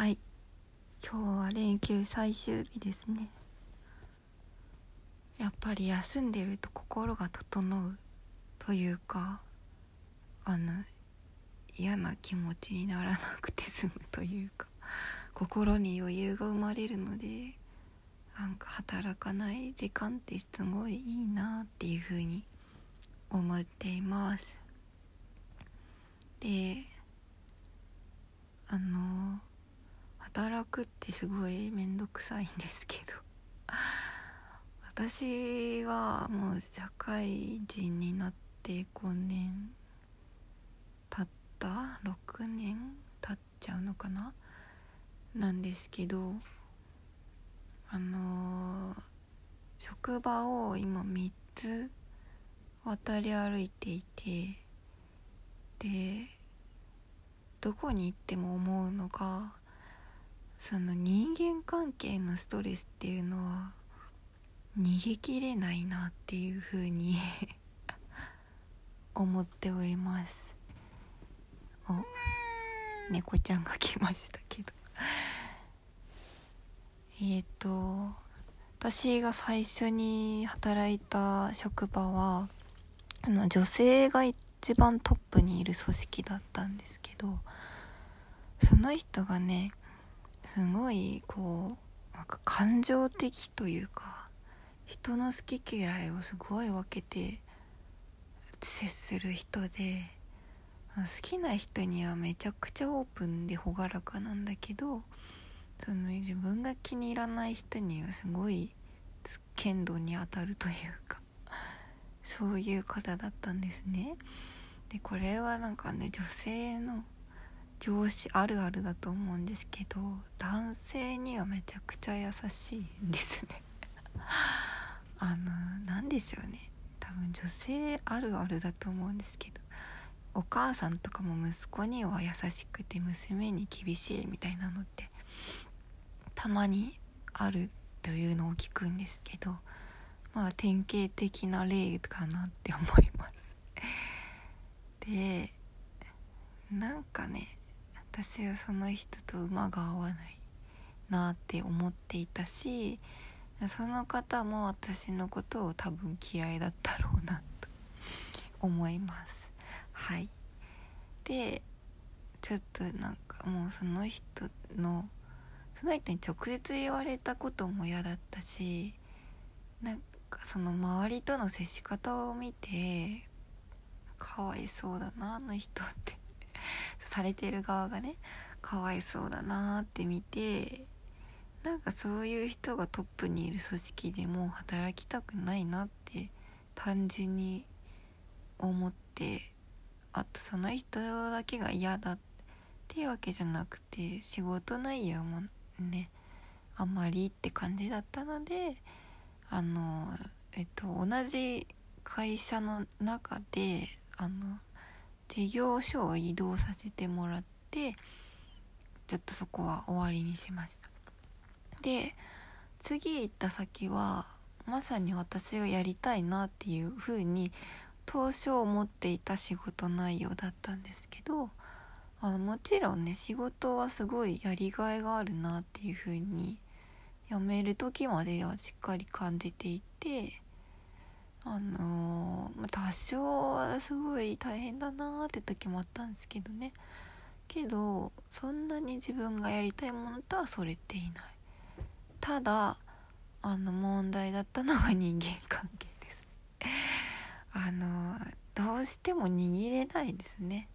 はい。今日は連休最終日ですね。やっぱり休んでると心が整うというかあの嫌な気持ちにならなくて済むというか心に余裕が生まれるのでなんか働かない時間ってすごいいいなっていう風に思っています。であの働くってすごい面倒くさいんですけど。私はもう社会人になって5年経った？6年経っちゃうのかな？なんですけどあのー、職場を今3つ渡り歩いていてでどこに行っても思うのがその人間関係のストレスっていうのは逃げきれないなっていうふうに 思っております。お猫ちゃんが来ましたけど。えっと私が最初に働いた職場はあの女性が一番トップにいる組織だったんですけどその人がねすごいこうなんか感情的というか人の好き嫌いをすごい分けて接する人で好きな人にはめちゃくちゃオープンで朗らかなんだけどその自分が気に入らない人にはすごい剣道に当たるというかそういう方だったんですね。でこれはなんかね女性の上司あるあるだと思うんですけど男性にはめちゃくちゃ優しいんですね。あの何でしょうね。多分女性あるあるだと思うんですけどお母さんとかも息子には優しくて娘に厳しいみたいなのってたまにあるというのを聞くんですけどまあ典型的な例かなって思います。でなんかね私はその人と馬が合わないなって思っていたしその方も私のことを多分嫌いだったろうなと思います。はい。でちょっとなんかもうその人のその人に直接言われたことも嫌だったしなんかその周りとの接し方を見てかわいそうだなあの人ってされてる側がねかわいそうだなって見てなんかそういう人がトップにいる組織でも働きたくないなって単純に思ってあとその人だけが嫌だっていうわけじゃなくて仕事内容もねあんまりって感じだったのであのえっと同じ会社の中であの事業所を移動させてもらってちょっとそこは終わりにしました。で次行った先はまさに私がやりたいなっていう風に当初思っていた仕事内容だったんですけどあのもちろんね仕事はすごいやりがいがあるなっていう風に辞める時まではしっかり感じていてあのー、多少はすごい大変だなーって時もあったんですけどね。けどそんなに自分がやりたいものとはそれっていない。ただあの問題だったのが人間関係です。あのどうしても握れないですね。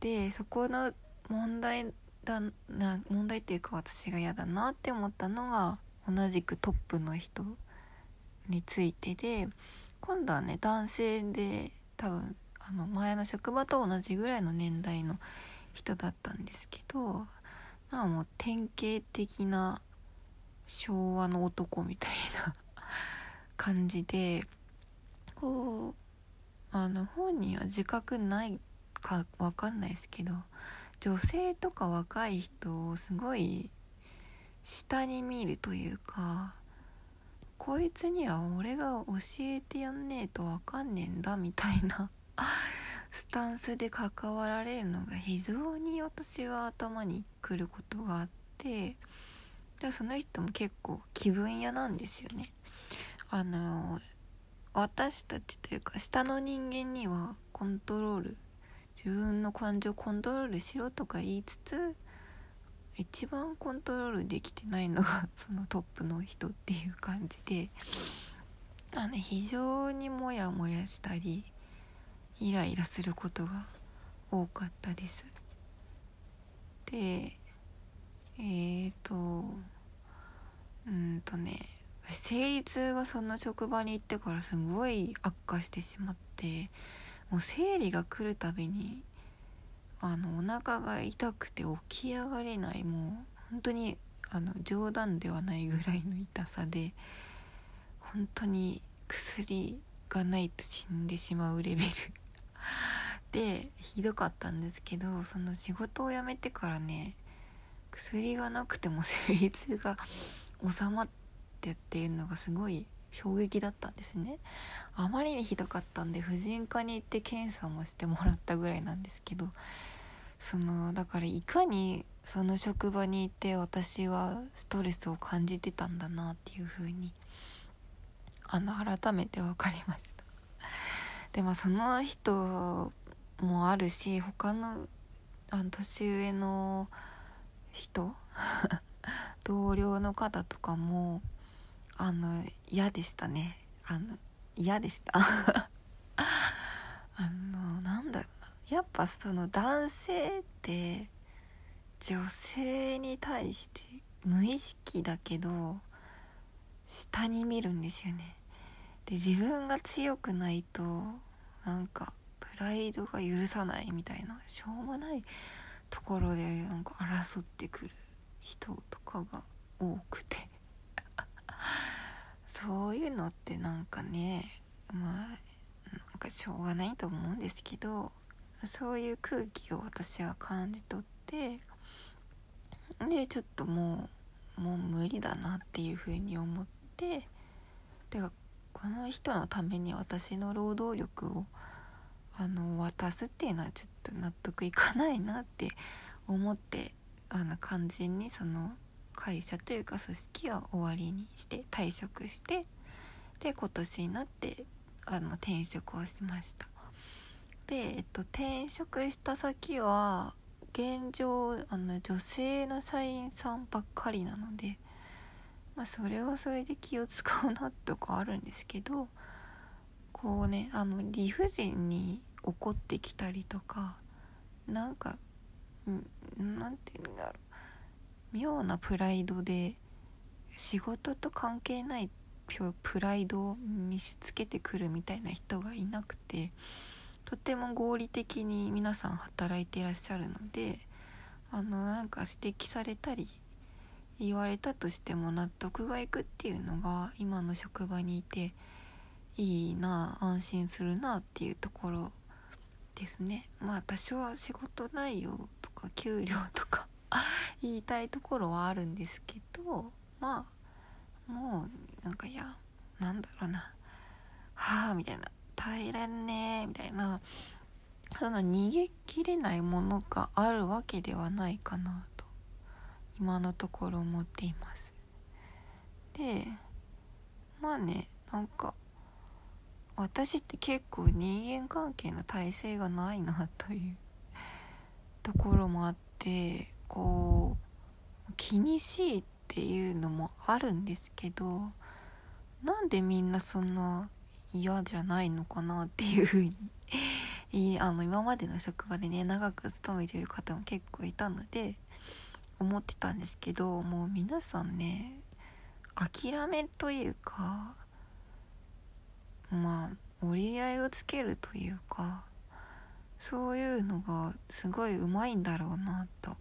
でそこの問題だな問題っていうか私が嫌だなって思ったのが同じくトップの人についてで今度はね男性で多分あの前の職場と同じぐらいの年代の人だったんですけどなんかもう典型的な昭和の男みたいな 感じでこうあの本人は自覚ないか分かんないですけど女性とか若い人をすごい下に見るというかこいつには俺が教えてやんねえとわかんねえんだみたいな スタンスで関わられるのが非常に私は頭にくることがあってでその人も結構気分屋なんですよね。あの私たちというか下の人間にはコントロール自分の感情をコントロールしろとか言いつつ一番コントロールできてないのが そのトップの人っていう感じであの非常にモヤモヤしたりイライラすることが多かったです。でえっ、ー、とうんとね生理痛がその職場に行ってからすごい悪化してしまってもう生理が来るたびにあのお腹が痛くて起き上がれないもう本当にあの冗談ではないぐらいの痛さで本当に薬がないと死んでしまうレベル。でひどかったんですけどその仕事を辞めてからね薬がなくても生理痛が収まってっていうのがすごい衝撃だったんですね。あまりにひどかったんで婦人科に行って検査もしてもらったぐらいなんですけどそのだからいかにその職場にいて私はストレスを感じてたんだなっていう風にあの改めて分かりました。でもその人もあるし他のあの年上の人 同僚の方とかもあの嫌でしたね。あの嫌でした。あのやっぱその男性って女性に対して無意識だけど下に見るんですよね。で自分が強くないとなんかプライドが許さないみたいなしょうもないところでなんか争ってくる人とかが多くて。そういうのってなんかねまあなんかしょうがないと思うんですけどそういう空気を私は感じ取ってでちょっともうもう無理だなっていうふうに思ってでこの人のために私の労働力をあの渡すっていうのはちょっと納得いかないなって思ってあの完全にその会社というか組織は終わりにして退職してで今年になってあの転職をしました。で、えっと、転職した先は現状あの女性の社員さんばっかりなので、まあ、それはそれで気を使うなとかあるんですけどこうねあの理不尽に怒ってきたりとかなんか何て言うんだろう妙なプライドで仕事と関係ないプライドを見せつけてくるみたいな人がいなくて。とても合理的に皆さん働いていらっしゃるのであのなんか指摘されたり言われたとしても納得がいくっていうのが今の職場にいていいな安心するなっていうところですね。まあ多少は仕事内容とか給料とか 言いたいところはあるんですけどまあもうなんかいやなんだろうなはあみたいな。耐えれんねみたいな。その逃げきれないものがあるわけではないかなと今のところ思っています。でまあねなんか私って結構人間関係の体制がないなというところもあってこう気にしいっていうのもあるんですけどなんでみんなそんな嫌じゃないのかなっていうふうにあの今までの職場でね長く勤めてる方も結構いたので思ってたんですけどもう皆さんね諦めというかまあ折り合いをつけるというかそういうのがすごいうまいんだろうなと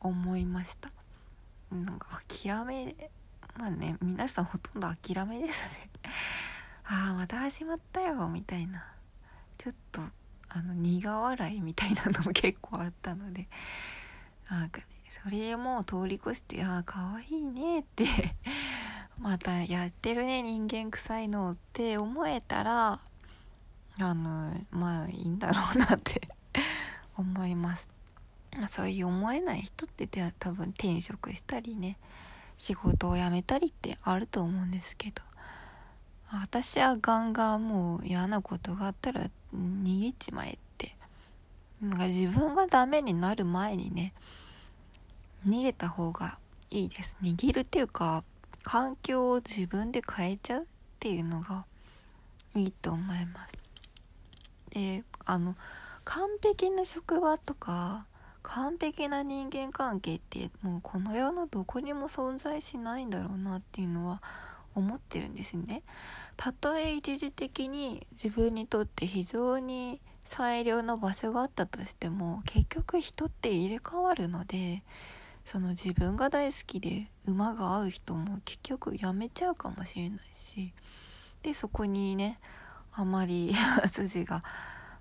思いました。なんか諦めまあね皆さんほとんど諦めですね。ああまた始まったよみたいな。ちょっとあの苦笑いみたいなのも 結構あったので。なんかねそれも通り越してああかわいいねって。またやってるね人間臭いのって思えたらあのまあいいんだろうなって。思います。そういう思えない人って多分転職したりね仕事を辞めたりってあると思うんですけど。私はガンガンもう嫌なことがあったら逃げちまえって。なんか自分がダメになる前にね逃げた方がいいです。逃げるっていうか環境を自分で変えちゃうっていうのがいいと思います。であの完璧な職場とか完璧な人間関係ってもうこの世のどこにも存在しないんだろうなっていうのは思ってるんですね。たとえ一時的に自分にとって非常に最良の場所があったとしても結局人って入れ替わるのでその自分が大好きで馬が合う人も結局やめちゃうかもしれないしでそこにねあまり 筋が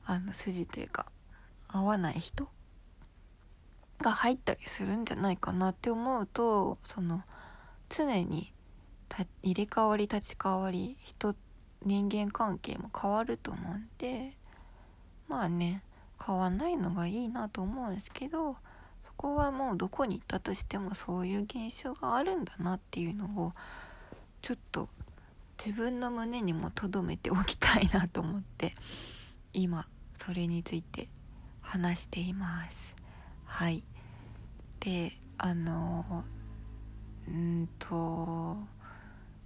あの筋というか合わない人が入ったりするんじゃないかなって思うとその常に入れ替わり立ち替わり人人間関係も変わると思うんでまあね変わんないのがいいなと思うんですけどそこはもうどこに行ったとしてもそういう現象があるんだなっていうのをちょっと自分の胸にも留めておきたいなと思って今それについて話しています。はいであのうんと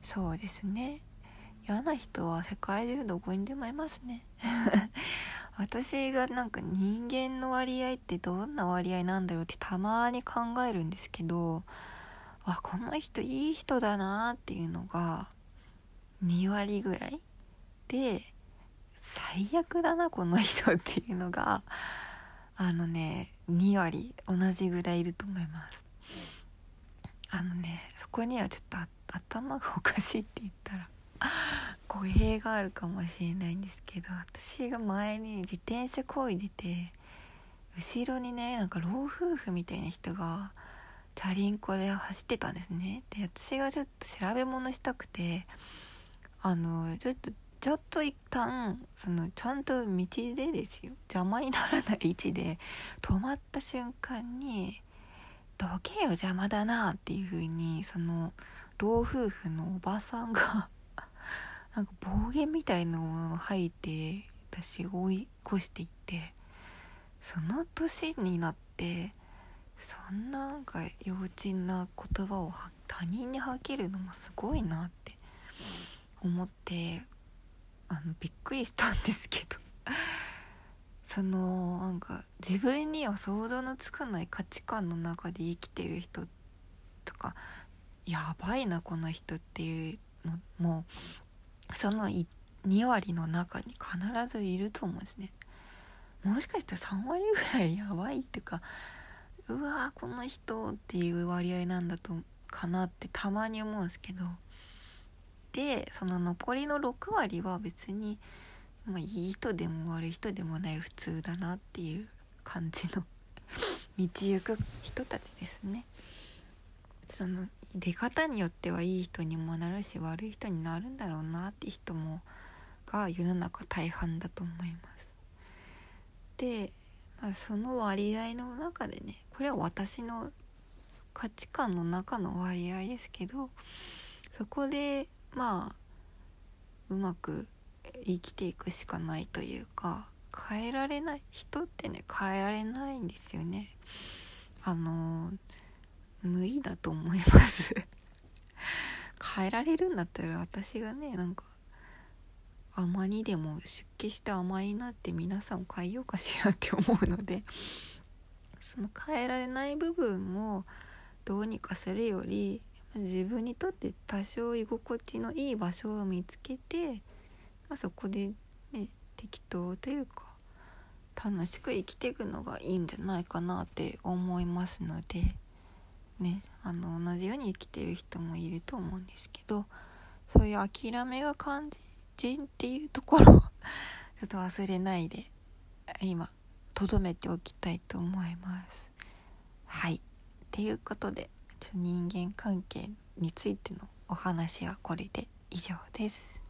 そうですね。嫌な人は世界中どこにでもいますね。私がなんか人間の割合ってどんな割合なんだろうってたまに考えるんですけどあこの人いい人だなっていうのが2割ぐらいで最悪だなこの人っていうのがあのね2割同じぐらいいると思います。あのねそこにはちょっと頭がおかしいって言ったら 語弊があるかもしれないんですけど私が前に自転車こいでて後ろにねなんか老夫婦みたいな人がチャリンコで走ってたんですね。で私がちょっと調べ物したくてあのちょっとちょっと一旦そのちゃんと道でですよ。邪魔にならない位置で止まった瞬間に「どけよ邪魔だな」っていう風にその老夫婦のおばさんが なんか暴言みたいのを吐いて私を追い越していってその年になってそんななんか幼稚な言葉を他人に吐けるのもすごいなって思ってあのびっくりしたんですけど。そのなんか自分には想像のつかない価値観の中で生きてる人とかやばいなこの人っていうのもその2割の中に必ずいると思うんですね。もしかしたら3割ぐらいやばいっていうかうわーこの人っていう割合なんだとかなってたまに思うんですけどでその残りの6割は別に、まあ、いい人でも悪い人でもない普通だなっていう感じの 道行く人たちですね。その出方によってはいい人にもなるし悪い人になるんだろうなって人もが世の中大半だと思います。で、まあ、その割合の中でねこれは私の価値観の中の割合ですけどそこでまあうまく生きていくしかないというか変えられない人ってね変えられないんですよね。あの無理だと思います。変えられるんだったら私がねなんか甘にでも出家して甘になって皆さんを変えようかしらって思うのでその変えられない部分をどうにかするより自分にとって多少居心地のいい場所を見つけて、まあ、そこでね適当というか楽しく生きていくのがいいんじゃないかなって思いますのでねあの同じように生きてる人もいると思うんですけどそういう諦めが肝心っていうところ ちょっと忘れないで今とどめておきたいと思います。はいっていうことでちょ人間関係についてのお話はこれで以上です。